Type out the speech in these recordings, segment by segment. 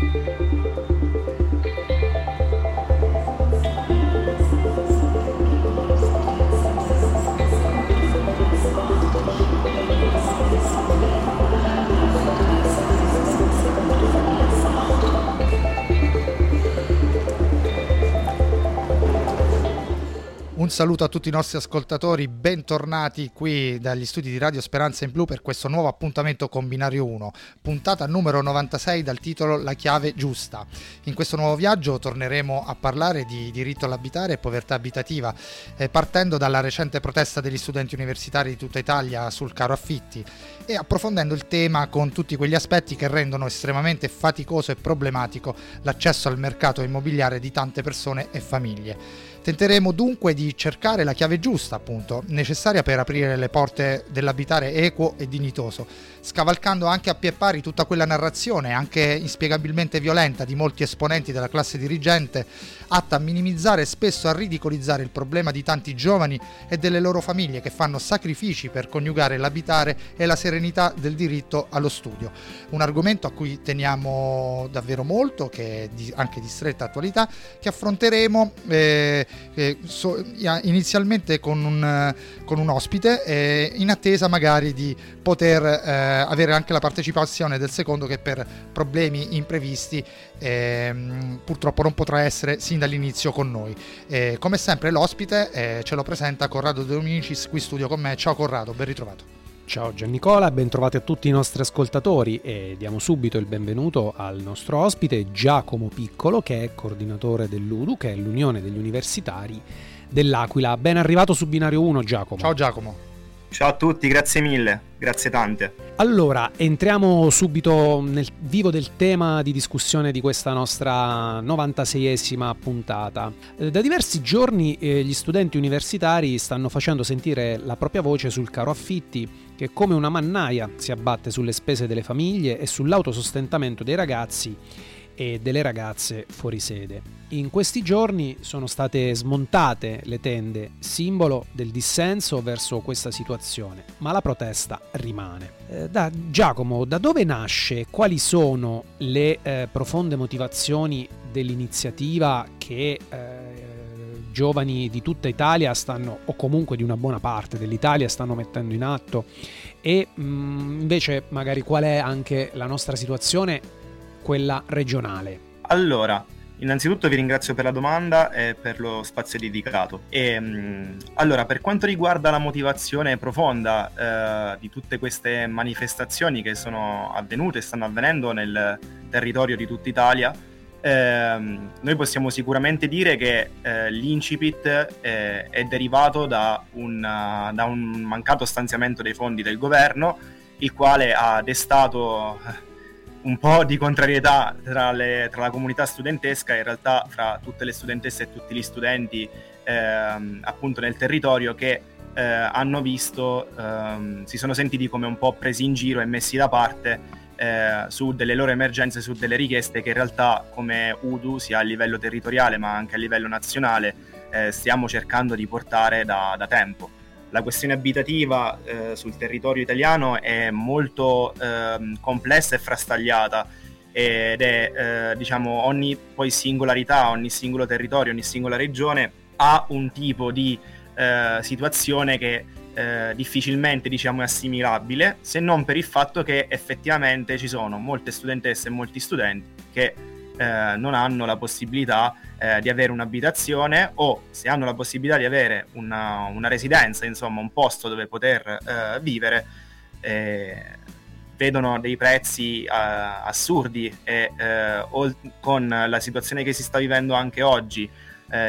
Thank you. Un saluto a tutti i nostri ascoltatori, bentornati qui dagli studi di Radio Speranza in Blu per questo nuovo appuntamento con Binario 1, puntata numero 96 dal titolo La chiave giusta. In questo nuovo viaggio torneremo a parlare di diritto all'abitare e povertà abitativa, eh, partendo dalla recente protesta degli studenti universitari di tutta Italia sul caro affitti e approfondendo il tema con tutti quegli aspetti che rendono estremamente faticoso e problematico l'accesso al mercato immobiliare di tante persone e famiglie. Tenteremo dunque di cercare la chiave giusta, appunto, necessaria per aprire le porte dell'abitare equo e dignitoso, scavalcando anche a pie pari tutta quella narrazione, anche inspiegabilmente violenta, di molti esponenti della classe dirigente, atta a minimizzare e spesso a ridicolizzare il problema di tanti giovani e delle loro famiglie che fanno sacrifici per coniugare l'abitare e la serenità del diritto allo studio. Un argomento a cui teniamo davvero molto, che è anche di stretta attualità, che affronteremo. Eh, eh, so, inizialmente con un, con un ospite eh, in attesa magari di poter eh, avere anche la partecipazione del secondo che per problemi imprevisti ehm, purtroppo non potrà essere sin dall'inizio con noi. Come sempre l'ospite eh, ce lo presenta Corrado Dominicis qui studio con me. Ciao Corrado, ben ritrovato. Ciao Giannicola, bentrovati a tutti i nostri ascoltatori e diamo subito il benvenuto al nostro ospite Giacomo Piccolo che è coordinatore dell'UDU, che è l'Unione degli Universitari dell'Aquila. Ben arrivato su Binario 1 Giacomo. Ciao Giacomo. Ciao a tutti, grazie mille, grazie tante. Allora, entriamo subito nel vivo del tema di discussione di questa nostra 96esima puntata. Eh, da diversi giorni eh, gli studenti universitari stanno facendo sentire la propria voce sul caro affitti che come una mannaia si abbatte sulle spese delle famiglie e sull'autosostentamento dei ragazzi e delle ragazze fuori sede. In questi giorni sono state smontate le tende, simbolo del dissenso verso questa situazione, ma la protesta rimane. Eh, da Giacomo, da dove nasce? Quali sono le eh, profonde motivazioni dell'iniziativa che eh, giovani di tutta Italia stanno, o comunque di una buona parte dell'Italia, stanno mettendo in atto? E mh, mm, invece magari qual è anche la nostra situazione quella regionale? Allora, innanzitutto vi ringrazio per la domanda e per lo spazio dedicato. E, mm, allora, per quanto riguarda la motivazione profonda eh, di tutte queste manifestazioni che sono avvenute e stanno avvenendo nel territorio di tutta Italia, eh, noi possiamo sicuramente dire che eh, l'incipit eh, è derivato da un, da un mancato stanziamento dei fondi del governo, il quale ha destato un po' di contrarietà tra, le, tra, la comunità studentesca e in realtà fra tutte le studentesse e tutti gli studenti ehm, appunto nel territorio che eh, hanno visto, ehm, si sono sentiti come un po' presi in giro e messi da parte eh, su delle loro emergenze, su delle richieste che in realtà come UDU sia a livello territoriale ma anche a livello nazionale eh, stiamo cercando di portare da, da tempo. La questione abitativa eh, sul territorio italiano è molto eh, complessa e frastagliata ed è eh, diciamo ogni poi singolarità, ogni singolo territorio, ogni singola regione ha un tipo di eh, situazione che eh, difficilmente diciamo assimilabile se non per il fatto che effettivamente ci sono molte studentesse e molti studenti che eh, non hanno la possibilità eh, di avere un'abitazione o se hanno la possibilità di avere una, una residenza, insomma un posto dove poter eh, vivere, eh, vedono dei prezzi eh, assurdi e eh, con la situazione che si sta vivendo anche oggi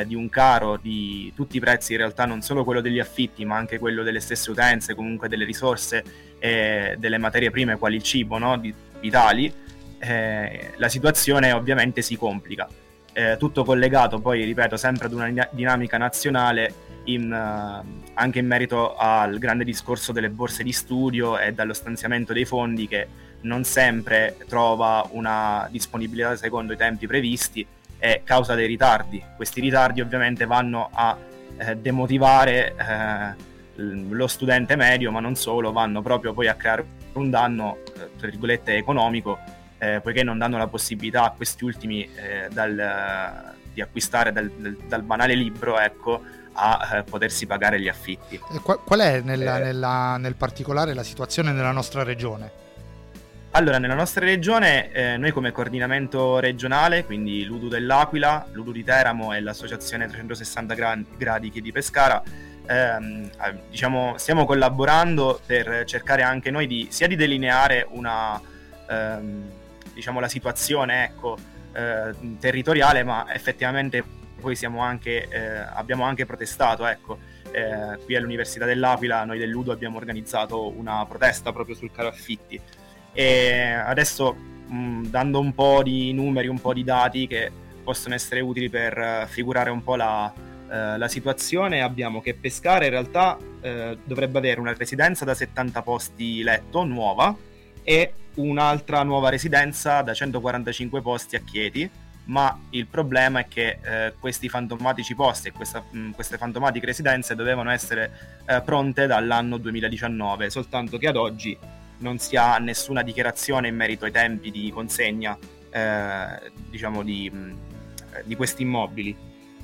di un caro di tutti i prezzi, in realtà non solo quello degli affitti, ma anche quello delle stesse utenze, comunque delle risorse e delle materie prime, quali il cibo, no? di, vitali, eh, la situazione ovviamente si complica. Eh, tutto collegato poi, ripeto, sempre ad una dinamica nazionale in, uh, anche in merito al grande discorso delle borse di studio e dallo stanziamento dei fondi che non sempre trova una disponibilità secondo i tempi previsti e causa dei ritardi. Questi ritardi ovviamente vanno a eh, demotivare eh, lo studente medio, ma non solo, vanno proprio poi a creare un danno, tra virgolette, economico eh, poiché non danno la possibilità a questi ultimi eh, dal, di acquistare dal, dal, banale libro ecco, a eh, potersi pagare gli affitti. Qual, qual è nella, nella, nel particolare la situazione nella nostra regione? Allora, nella nostra regione, eh, noi come coordinamento regionale, quindi l'Udu dell'Aquila, l'Udu di Teramo e l'associazione 360 gradi Chiedi Pescara, ehm, diciamo, stiamo collaborando per cercare anche noi di, sia di delineare una, ehm, diciamo, la situazione ecco, eh, territoriale, ma effettivamente poi anche, eh, abbiamo anche protestato. Ecco. Eh, qui all'Università dell'Aquila noi dell'Udo abbiamo organizzato una protesta proprio sul caro affitti e adesso mh, dando un po' di numeri, un po' di dati che possono essere utili per uh, figurare un po' la, uh, la, situazione, abbiamo che Pescara in realtà uh, dovrebbe avere una residenza da 70 posti letto nuova e un'altra nuova residenza da 145 posti a Chieti, ma il problema è che eh, questi fantomatici posti e questa, mh, queste fantomatiche residenze dovevano essere eh, pronte dall'anno 2019, soltanto che ad oggi non si ha nessuna dichiarazione in merito ai tempi di consegna eh, diciamo di, di, questi immobili.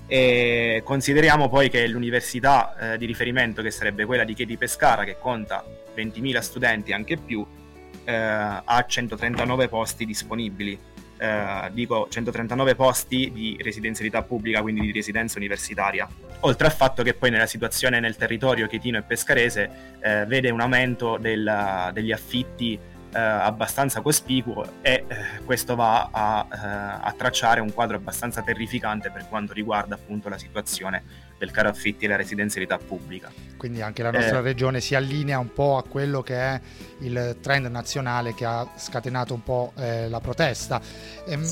E consideriamo poi che l'università eh, di riferimento, che sarebbe quella di Chieti Pescara, che conta 20.000 studenti anche più, eh, ha 139 posti disponibili eh, dico 139 posti di residenzialità pubblica, quindi di residenza universitaria. Oltre al fatto che poi nella situazione nel territorio chetino e pescarese eh, vede un aumento del, degli affitti eh, abbastanza cospicuo e eh, questo va a, eh, a, tracciare un quadro abbastanza terrificante per quanto riguarda appunto la situazione del caro affitti e la residenzialità pubblica. Quindi anche la nostra eh, regione si allinea un po' a quello che è il trend nazionale che ha scatenato un po' eh, la protesta. Ehm,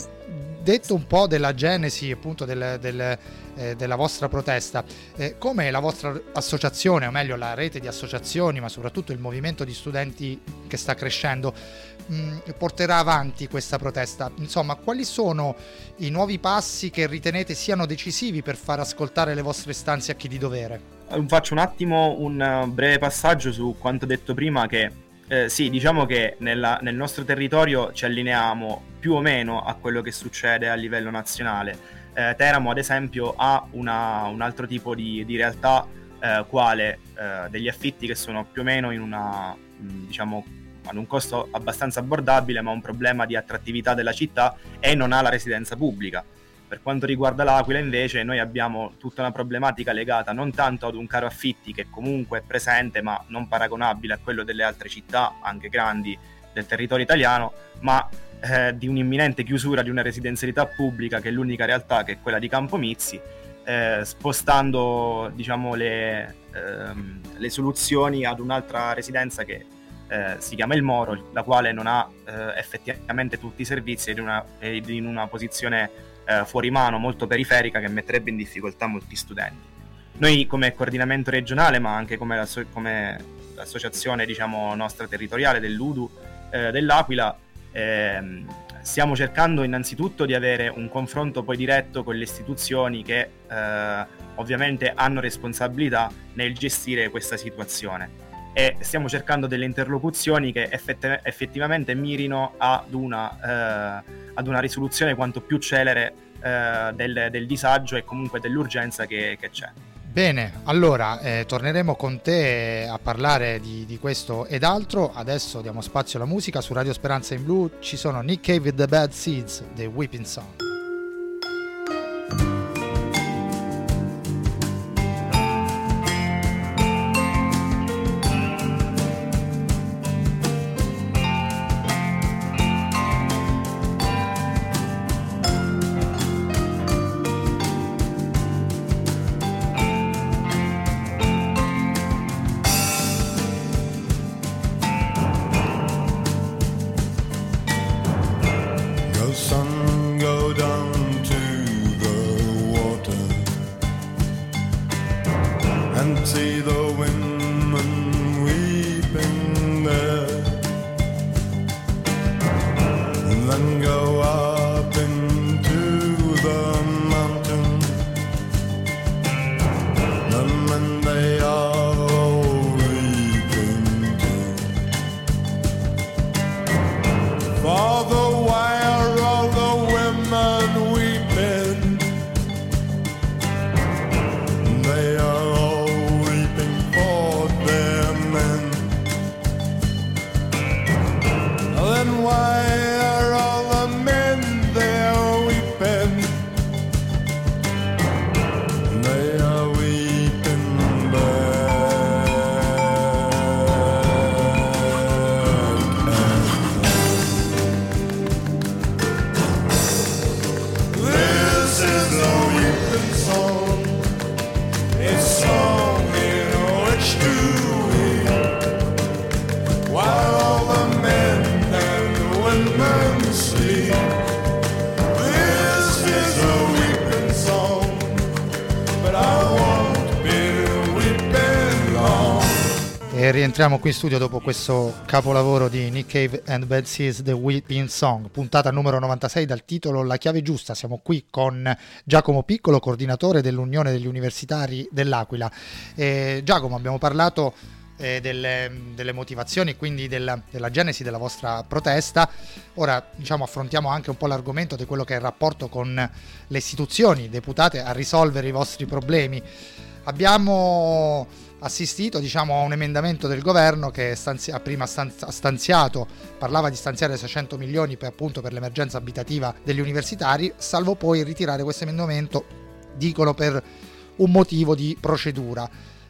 detto un po' della genesi appunto del, del, eh, della vostra protesta, eh, come la vostra associazione, o meglio la rete di associazioni, ma soprattutto il movimento di studenti che sta crescendo, mh, mm, porterà avanti questa protesta? Insomma, quali sono i nuovi passi che ritenete siano decisivi per far ascoltare le vostre istanze a chi di dovere? Faccio un attimo un breve passaggio su quanto detto prima che eh, sì, diciamo che nella, nel nostro territorio ci allineiamo più o meno a quello che succede a livello nazionale. Eh, Teramo, ad esempio, ha una, un altro tipo di, di realtà, eh, quale eh, degli affitti che sono più o meno in una, mm, diciamo, hanno un costo abbastanza abbordabile, ma un problema di attrattività della città e non ha la residenza pubblica. Per quanto riguarda l'Aquila invece noi abbiamo tutta una problematica legata non tanto ad un caro affitti che comunque è presente ma non paragonabile a quello delle altre città, anche grandi, del territorio italiano, ma eh, di un'imminente chiusura di una residenzialità pubblica che è l'unica realtà che è quella di Campomizzi, eh, spostando diciamo, le, ehm, le, soluzioni ad un'altra residenza che eh, si chiama il Moro, la quale non ha eh, effettivamente tutti i servizi ed è in una posizione eh, fuori mano, molto periferica, che metterebbe in difficoltà molti studenti. Noi come coordinamento regionale, ma anche come, l'asso- come l'associazione diciamo, nostra territoriale dell'UDU eh, dell'Aquila, eh, stiamo cercando innanzitutto di avere un confronto poi diretto con le istituzioni che eh, ovviamente hanno responsabilità nel gestire questa situazione e stiamo cercando delle interlocuzioni che effett- effettivamente mirino ad una, eh, ad una, risoluzione quanto più celere eh, del, del, disagio e comunque dell'urgenza che, che c'è. Bene, allora eh, torneremo con te a parlare di, di, questo ed altro. Adesso diamo spazio alla musica. Su Radio Speranza in Blu ci sono Nick Cave with the Bad Seeds dei Weeping Song. Rientriamo qui in studio dopo questo capolavoro di Nick Cave and Bad Seas, The Weeping Song, puntata numero 96 dal titolo La chiave giusta. Siamo qui con Giacomo Piccolo, coordinatore dell'Unione degli Universitari dell'Aquila. Eh, Giacomo, abbiamo parlato eh, delle, delle, motivazioni, quindi della, della, genesi della vostra protesta. Ora diciamo, affrontiamo anche un po' l'argomento di quello che è il rapporto con le istituzioni deputate a risolvere i vostri problemi. Abbiamo assistito diciamo, a un emendamento del governo che stanzi- ha prima stanziato, parlava di stanziare 600 milioni per, appunto, per l'emergenza abitativa degli universitari, salvo poi ritirare questo emendamento, dicono per un motivo di procedura.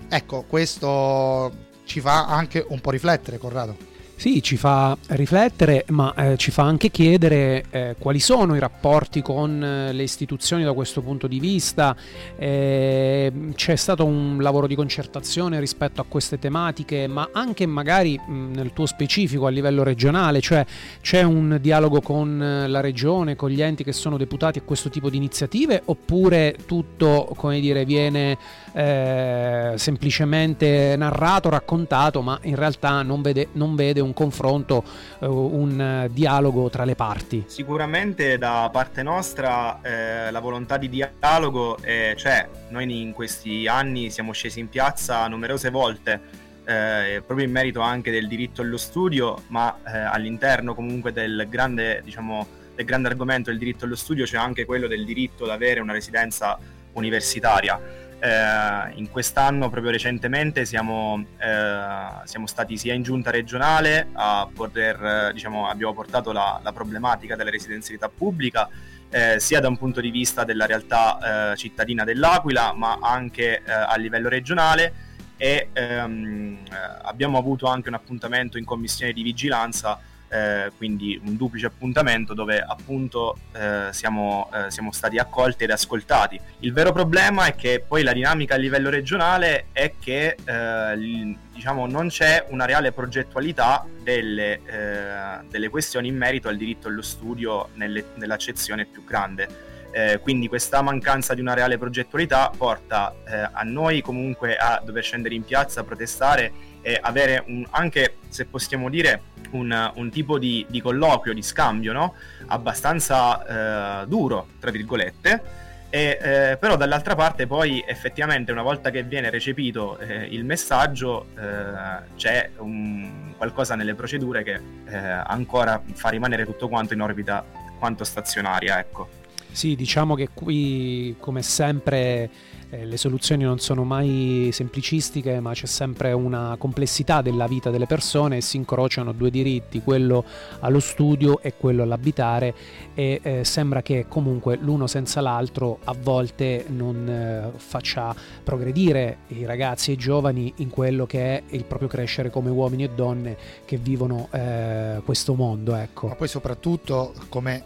Ecco, questo ci fa anche un po' riflettere, Corrado. Sì, ci fa riflettere, ma eh, ci fa anche chiedere eh, quali sono i rapporti con eh, le istituzioni da questo punto di vista. Eh, c'è stato un lavoro di concertazione rispetto a queste tematiche, ma anche magari mh, nel tuo specifico a livello regionale, cioè c'è un dialogo con eh, la regione, con gli enti che sono deputati a questo tipo di iniziative, oppure tutto, come dire, viene eh, semplicemente narrato, raccontato, ma in realtà non vede, non vede un confronto, eh, un dialogo tra le parti. Sicuramente da parte nostra eh, la volontà di dialogo c'è, cioè noi in questi anni siamo scesi in piazza numerose volte. Eh, proprio in merito anche del diritto allo studio, ma eh, all'interno comunque del grande, diciamo, del grande argomento del diritto allo studio c'è anche quello del diritto ad avere una residenza universitaria eh, in quest'anno, proprio recentemente, siamo, eh, siamo, stati sia in giunta regionale a poter, eh, diciamo, abbiamo portato la, la problematica della residenzialità pubblica eh, sia da un punto di vista della realtà eh, cittadina dell'Aquila, ma anche eh, a livello regionale. E ehm, abbiamo avuto anche un appuntamento in commissione di vigilanza eh, quindi un duplice appuntamento dove appunto eh, siamo, eh, siamo, stati accolti ed ascoltati. Il vero problema è che poi la dinamica a livello regionale è che eh, diciamo, non c'è una reale progettualità delle, eh, delle, questioni in merito al diritto allo studio nelle, nell'accezione più grande. Eh, quindi questa mancanza di una reale progettualità porta eh, a noi comunque a dover scendere in piazza a protestare e avere un, anche, se possiamo dire, un, un tipo di, di, colloquio, di scambio, no? abbastanza eh, duro, tra virgolette. E, eh, però dall'altra parte poi effettivamente una volta che viene recepito eh, il messaggio eh, c'è un, qualcosa nelle procedure che eh, ancora fa rimanere tutto quanto in orbita quanto stazionaria ecco. Sì, diciamo che qui, come sempre, eh, le soluzioni non sono mai semplicistiche, ma c'è sempre una complessità della vita delle persone e si incrociano due diritti, quello allo studio e quello all'abitare e eh, sembra che comunque l'uno senza l'altro a volte non eh, faccia progredire i ragazzi e i giovani in quello che è il proprio crescere come uomini e donne che vivono eh, questo mondo. Ecco. Ma poi soprattutto come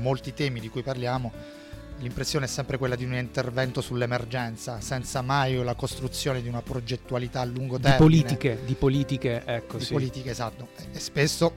molti temi di cui parliamo, l'impressione è sempre quella di un intervento sull'emergenza, senza mai la costruzione di una progettualità a lungo termine. Di politiche, di politiche, ecco. Di sì. politiche, esatto. E spesso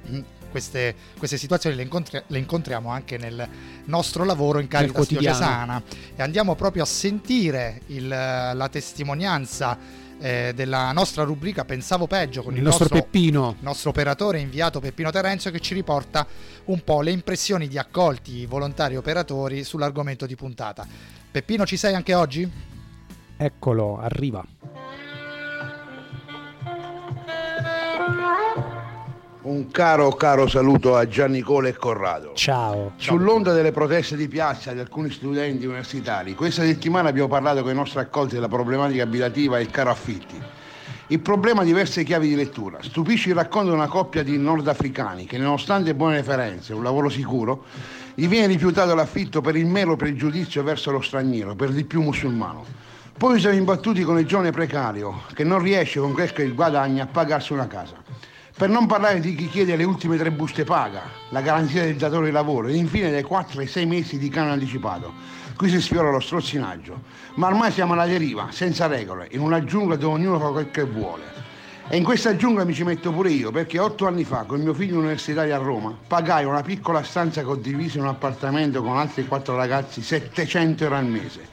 queste, queste, situazioni le, incontri- le, incontriamo anche nel nostro lavoro in Caritas Diocesana e andiamo proprio a sentire il, la testimonianza eh, della nostra rubrica Pensavo Peggio con il, il nostro, nostro, Peppino. nostro operatore inviato Peppino Terenzio che ci riporta un po' le impressioni di accolti volontari operatori sull'argomento di puntata. Peppino ci sei anche oggi? Eccolo, arriva. Un caro, caro saluto a Gianni Cole e Corrado. Ciao. Sull'onda delle proteste di piazza di alcuni studenti universitari, questa settimana abbiamo parlato con i nostri accolti della problematica abitativa e il caro affitti. Il problema ha diverse chiavi di lettura. Stupisce il racconto di una coppia di nordafricani che, nonostante buone referenze, un lavoro sicuro, gli viene rifiutato l'affitto per il mero pregiudizio verso lo straniero, per di più musulmano. Poi siamo imbattuti con il giovane precario che non riesce con questo che guadagna a pagarsi una casa. Per non parlare di chi chiede le ultime tre buste paga, la garanzia del datore di lavoro e infine dai 4 ai 6 mesi di canone anticipato. Qui si sfiora lo strozzinaggio. Ma ormai siamo alla deriva, senza regole, in una giungla dove ognuno fa quel che vuole. E in questa giungla mi ci metto pure io, perché otto anni fa, con mio figlio universitario a Roma, pagai una piccola stanza condivisa in un appartamento con altri quattro ragazzi 700 euro al mese.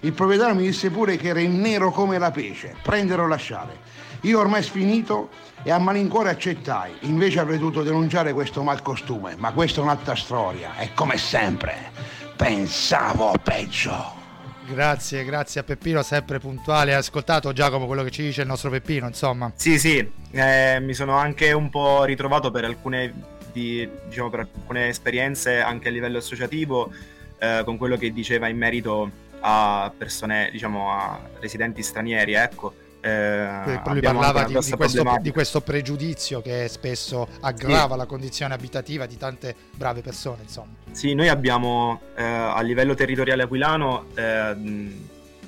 Il proprietario mi disse pure che era in nero come la pece, prendere o lasciare. Io ormai sfinito e a malincuore accettai, invece avrei dovuto denunciare questo malcostume, ma questa è un'altra storia e come sempre pensavo peggio. Grazie, grazie a Peppino, sempre puntuale. Hai ascoltato Giacomo quello che ci dice il nostro Peppino, insomma. Sì, sì, eh, mi sono anche un po' ritrovato per alcune, di, diciamo, per alcune esperienze anche a livello associativo eh, con quello che diceva in merito a persone, diciamo, a residenti stranieri, ecco eh, lui parlava di, di, questo, di, questo, pregiudizio che spesso aggrava sì. la condizione abitativa di tante brave persone. Insomma. Sì, noi abbiamo eh, a livello territoriale aquilano eh,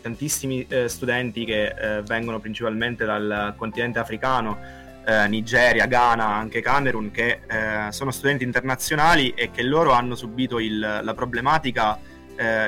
tantissimi eh, studenti che eh, vengono principalmente dal continente africano. Eh, Nigeria, Ghana, anche Camerun, che sono studenti internazionali e che loro hanno subito il, la problematica,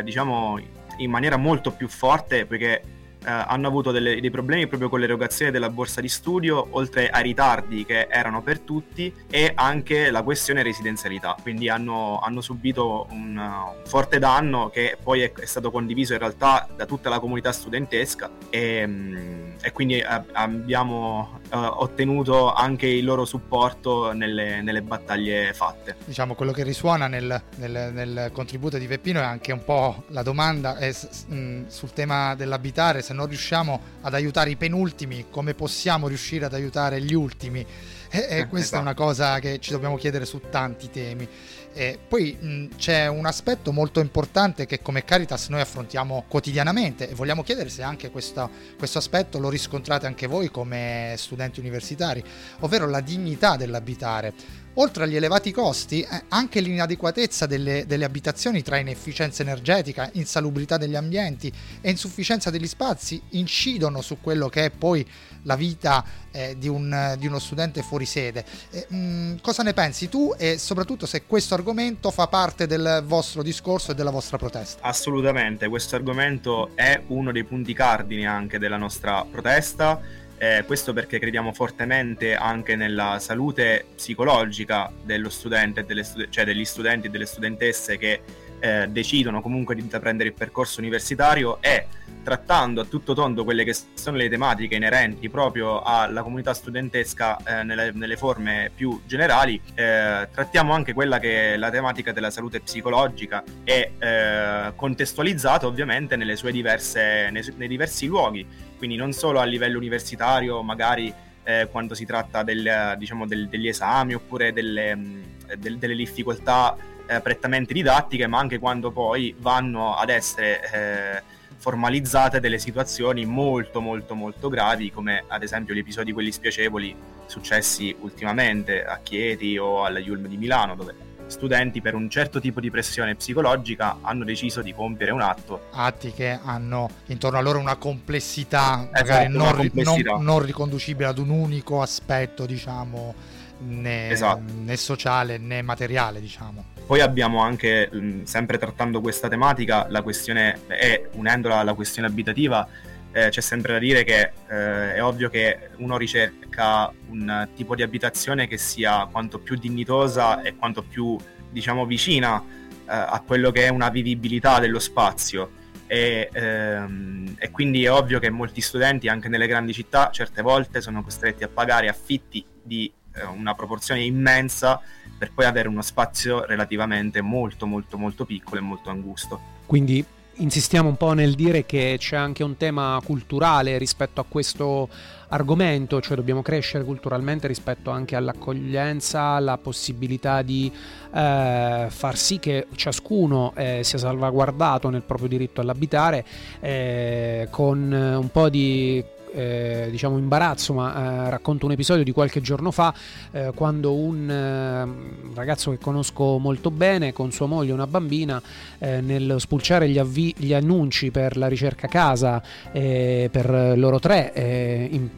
diciamo, in maniera molto più forte, perché hanno avuto delle, dei problemi proprio con l'erogazione della borsa di studio, oltre ai ritardi che erano per tutti e anche la questione residenzialità. Quindi hanno, hanno subito un, un, forte danno che poi è, è, stato condiviso in realtà da tutta la comunità studentesca e, mm, e quindi abbiamo uh, ottenuto anche il loro supporto nelle, nelle, battaglie fatte. Diciamo quello che risuona nel, nel, nel, contributo di Peppino è anche un po' la domanda è, mh, mm, sul tema dell'abitare, se non riusciamo ad aiutare i penultimi, come possiamo riuscire ad aiutare gli ultimi? E, e eh, questa esatto. è una cosa che ci dobbiamo chiedere su tanti temi. E poi mh, c'è un aspetto molto importante che come Caritas noi affrontiamo quotidianamente e vogliamo chiedere se anche questo, questo aspetto lo riscontrate anche voi come studenti universitari, ovvero la dignità dell'abitare. Oltre agli elevati costi, eh, anche l'inadeguatezza delle, delle, abitazioni tra inefficienza energetica, insalubrità degli ambienti e insufficienza degli spazi incidono su quello che è poi la vita eh, di, un, di, uno studente fuori sede. Eh, mh, cosa ne pensi tu e soprattutto se questo argomento fa parte del vostro discorso e della vostra protesta? Assolutamente, questo argomento è uno dei punti cardini anche della nostra protesta. Eh, questo perché crediamo fortemente anche nella salute psicologica dello studente, stud- cioè degli studenti e delle studentesse che eh, decidono comunque di intraprendere il percorso universitario e trattando a tutto tondo quelle che sono le tematiche inerenti proprio alla comunità studentesca eh, nelle, nelle, forme più generali, eh, trattiamo anche quella che è la tematica della salute psicologica e eh, contestualizzata ovviamente nelle sue diverse, nei, nei, diversi luoghi, quindi non solo a livello universitario, magari eh, quando si tratta del, diciamo, del, degli esami oppure delle, del, delle difficoltà eh, prettamente didattiche, ma anche quando poi vanno ad essere eh, formalizzate delle situazioni molto molto molto gravi, come ad esempio gli episodi quelli spiacevoli successi ultimamente a Chieti o alla Yulm di Milano, dove studenti per un certo tipo di pressione psicologica hanno deciso di compiere un atto. Atti che hanno intorno a loro una complessità esatto, magari non, una complessità. Non, non, riconducibile ad un unico aspetto, diciamo, né, esatto. né sociale né materiale, diciamo. Poi abbiamo anche, sempre trattando questa tematica, la questione, e unendola alla questione abitativa, eh, c'è sempre da dire che eh, è ovvio che uno ricerca un tipo di abitazione che sia quanto più dignitosa e quanto più, diciamo, vicina eh, a quello che è una vivibilità dello spazio. E, ehm, e, quindi è ovvio che molti studenti anche nelle grandi città certe volte sono costretti a pagare affitti di eh, una proporzione immensa per poi avere uno spazio relativamente molto molto molto piccolo e molto angusto. Quindi insistiamo un po' nel dire che c'è anche un tema culturale rispetto a questo argomento, cioè dobbiamo crescere culturalmente rispetto anche all'accoglienza, alla possibilità di eh, far sì che ciascuno eh, sia salvaguardato nel proprio diritto all'abitare eh, con un po' di eh, diciamo imbarazzo, ma eh, racconto un episodio di qualche giorno fa eh, quando un eh, ragazzo che conosco molto bene con sua moglie una bambina eh, nel spulciare gli, avvi- gli, annunci per la ricerca casa per loro tre in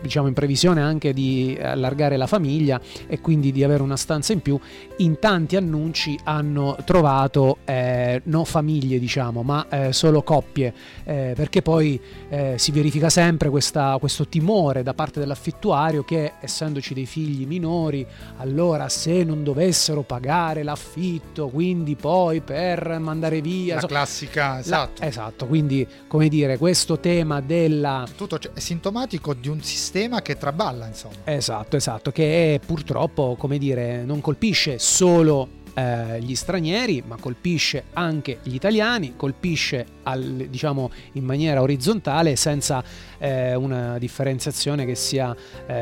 diciamo in previsione anche di allargare la famiglia e quindi di avere una stanza in più, in tanti annunci hanno trovato eh, non famiglie diciamo, ma eh, solo coppie, eh, perché poi eh, si verifica sempre questa, questo timore da parte dell'affittuario che essendoci dei figli minori, allora se non dovessero pagare l'affitto, quindi poi per mandare via... La so, classica, esatto. La, esatto, quindi come dire, questo tema della... Tutto è sintomatico di un sistema che traballa, insomma. Esatto, esatto, che purtroppo, come dire, non colpisce solo eh, gli stranieri, ma colpisce anche gli italiani, colpisce al, diciamo in maniera orizzontale senza eh, una differenziazione che sia eh,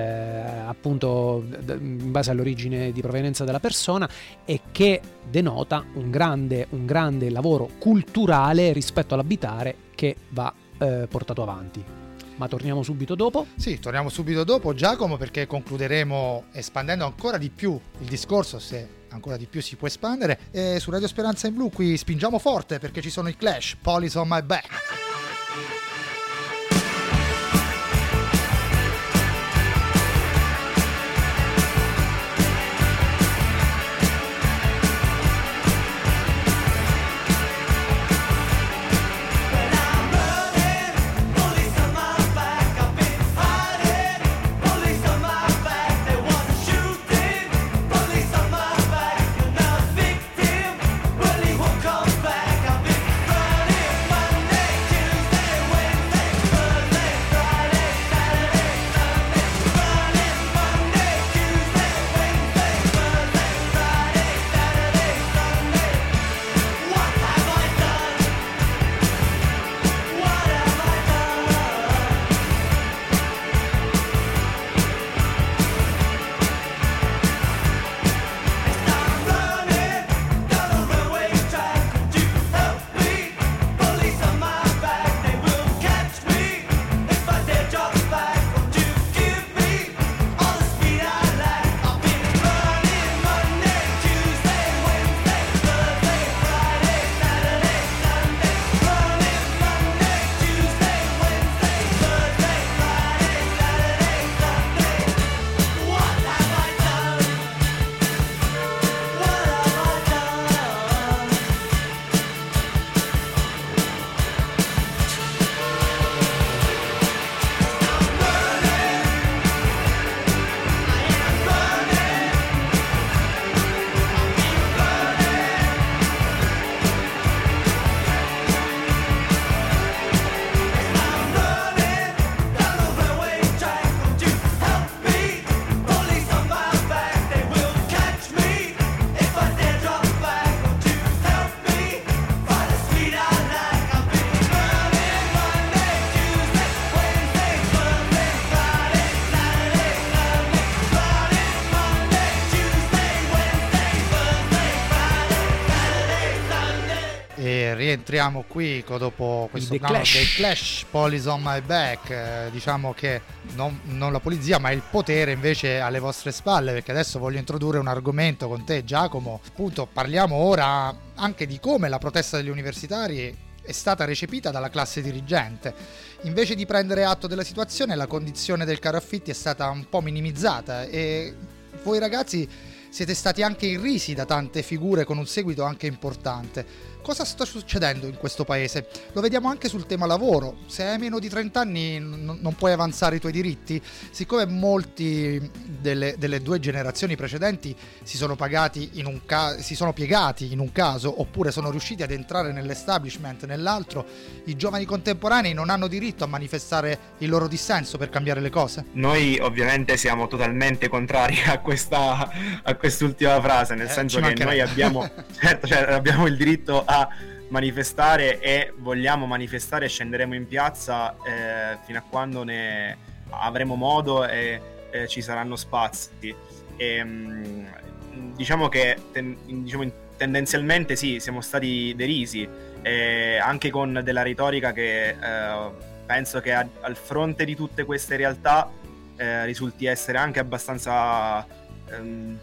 appunto in base all'origine di provenienza della persona e che denota un grande, un grande lavoro culturale rispetto all'abitare che va eh, portato avanti ma torniamo subito dopo. Sì, torniamo subito dopo Giacomo perché concluderemo espandendo ancora di più il discorso se ancora di più si può espandere e su Radio Speranza in Blu qui spingiamo forte perché ci sono i Clash, Police on my back. Rientriamo qui dopo questo brano dei Clash Police on my back eh, diciamo che non, non, la polizia ma il potere invece alle vostre spalle perché adesso voglio introdurre un argomento con te Giacomo appunto parliamo ora anche di come la protesta degli universitari è stata recepita dalla classe dirigente. Invece di prendere atto della situazione, la condizione del caro affitti è stata un po' minimizzata e voi ragazzi siete stati anche irrisi da tante figure con un seguito anche importante. Cosa sta succedendo in questo paese? Lo vediamo anche sul tema lavoro. Se hai meno di 30 anni n- non puoi avanzare i tuoi diritti. Siccome molti delle, delle due generazioni precedenti si sono, ca- si sono piegati in un caso oppure sono riusciti ad entrare nell'establishment nell'altro, i giovani contemporanei non hanno diritto a manifestare il loro dissenso per cambiare le cose? Noi ovviamente siamo totalmente contrari a, questa, a quest'ultima frase, nel eh, senso che noi abbiamo, certo, cioè, abbiamo il diritto a manifestare e vogliamo manifestare scenderemo in piazza eh, fino a quando ne avremo modo e eh, ci saranno spazi. E, mh, diciamo che ten, diciamo, tendenzialmente sì, siamo stati derisi, eh, anche con della retorica che eh, penso che a, al fronte di tutte queste realtà eh, risulti essere anche abbastanza, ehm,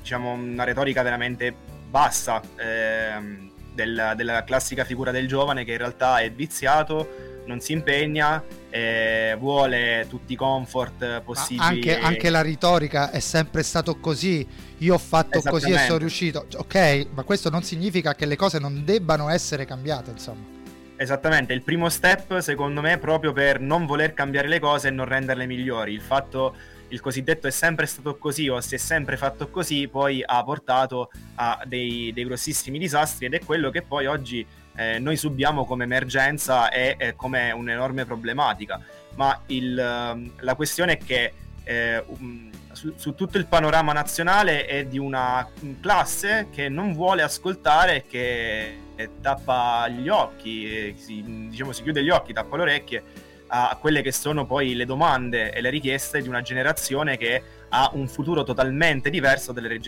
diciamo, una retorica veramente bassa ehm, del, della classica figura del giovane che in realtà è viziato, non si impegna, eh, vuole tutti i comfort possibili. Anche, anche, la retorica è sempre stato così. Io ho fatto così e sono riuscito. Ok, ma questo non significa che le cose non debbano essere cambiate, insomma. Esattamente, il primo step secondo me è proprio per non voler cambiare le cose e non renderle migliori. Il fatto, il cosiddetto è sempre stato così o si è sempre fatto così, poi ha portato a dei, dei grossissimi disastri ed è quello che poi oggi eh, noi subiamo come emergenza e eh, come un'enorme problematica. Ma il, ehm, la questione è che eh, um, su, su, tutto il panorama nazionale è di una classe che non vuole ascoltare, che tappa gli occhi, si, diciamo si chiude gli occhi, tappa le orecchie a quelle che sono poi le domande e le richieste di una generazione che ha un futuro totalmente diverso dalle,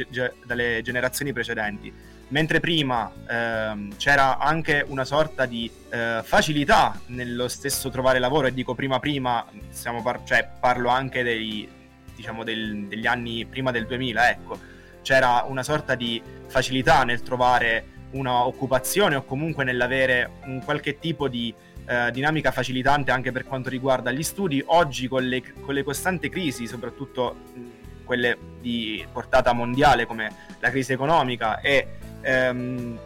dalle generazioni precedenti. Mentre prima ehm, c'era anche una sorta di eh, facilità nello stesso trovare lavoro, e dico prima prima, par- cioè parlo anche dei, diciamo del, degli anni prima del 2000, ecco, c'era una sorta di facilità nel trovare una occupazione o comunque nell'avere un qualche tipo di eh, dinamica facilitante anche per quanto riguarda gli studi. Oggi con le, con le costanti crisi, soprattutto quelle di portata mondiale come la crisi economica e ehm,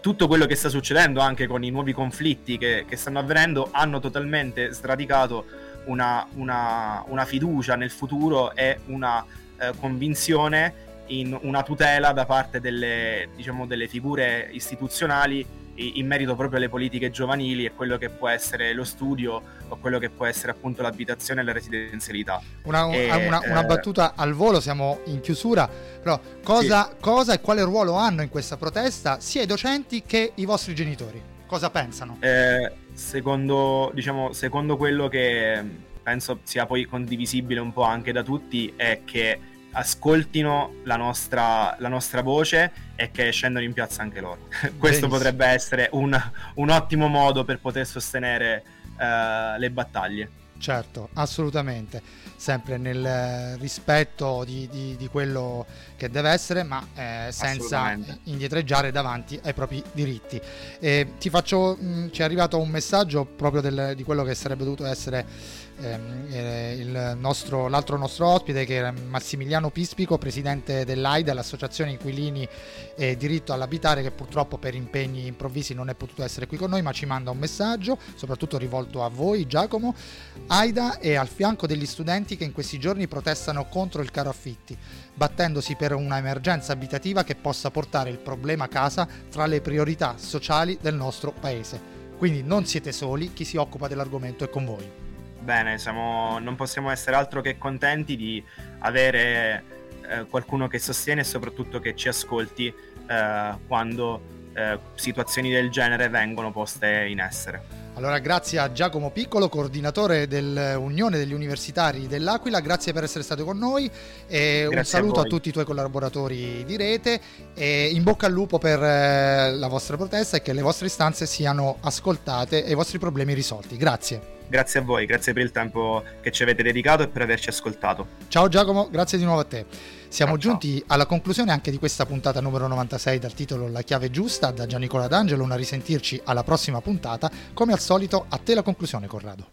tutto quello che sta succedendo anche con i nuovi conflitti che, che stanno avvenendo hanno totalmente sradicato una, una, una fiducia nel futuro e una eh, convinzione in una tutela da parte delle, diciamo, delle figure istituzionali in merito proprio alle politiche giovanili e quello che può essere lo studio o quello che può essere appunto l'abitazione e la residenzialità. Una, e, una, una eh, battuta al volo, siamo in chiusura, però cosa, sì. cosa, e quale ruolo hanno in questa protesta sia i docenti che i vostri genitori? Cosa pensano? Eh, secondo, diciamo, secondo quello che penso sia poi condivisibile un po' anche da tutti è che ascoltino la nostra, la nostra, voce e che scendano in piazza anche loro. Questo potrebbe essere un, un, ottimo modo per poter sostenere uh, le battaglie. Certo, assolutamente, sempre nel rispetto di, di, di quello che deve essere, ma eh, senza indietreggiare davanti ai propri diritti. E ti faccio, mh, mm, ci è arrivato un messaggio proprio del, di quello che sarebbe dovuto essere nostro, l'altro nostro ospite che era Massimiliano Pispico, presidente dell'AIDA, l'Associazione Inquilini e Diritto all'Abitare, che purtroppo per impegni improvvisi non è potuto essere qui con noi, ma ci manda un messaggio, soprattutto rivolto a voi Giacomo. AIDA è al fianco degli studenti che in questi giorni protestano contro il caro affitti, battendosi per una emergenza abitativa che possa portare il problema casa tra le priorità sociali del nostro paese. Quindi non siete soli, chi si occupa dell'argomento è con voi. Bene, siamo, non possiamo essere altro che contenti di avere eh, qualcuno che sostiene e soprattutto che ci ascolti eh, quando eh, situazioni del genere vengono poste in essere. Allora, grazie a Giacomo Piccolo, coordinatore dell'Unione degli Universitari dell'Aquila, grazie per essere stato con noi e grazie un saluto a, a, tutti i tuoi collaboratori di rete e in bocca al lupo per eh, la vostra protesta e che le vostre istanze siano ascoltate e i vostri problemi risolti. Grazie. Grazie a voi, grazie per il tempo che ci avete dedicato e per averci ascoltato. Ciao Giacomo, grazie di nuovo a te. Siamo ciao, giunti ciao. alla conclusione anche di questa puntata numero 96 dal titolo La chiave giusta da Giannicola D'Angelo, una risentirci alla prossima puntata. Come al solito, a te la conclusione Corrado.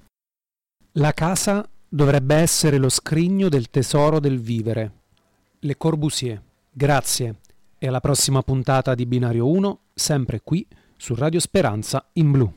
La casa dovrebbe essere lo scrigno del tesoro del vivere. Le Corbusier. Grazie e alla prossima puntata di Binario 1, sempre qui su Radio Speranza in Blu.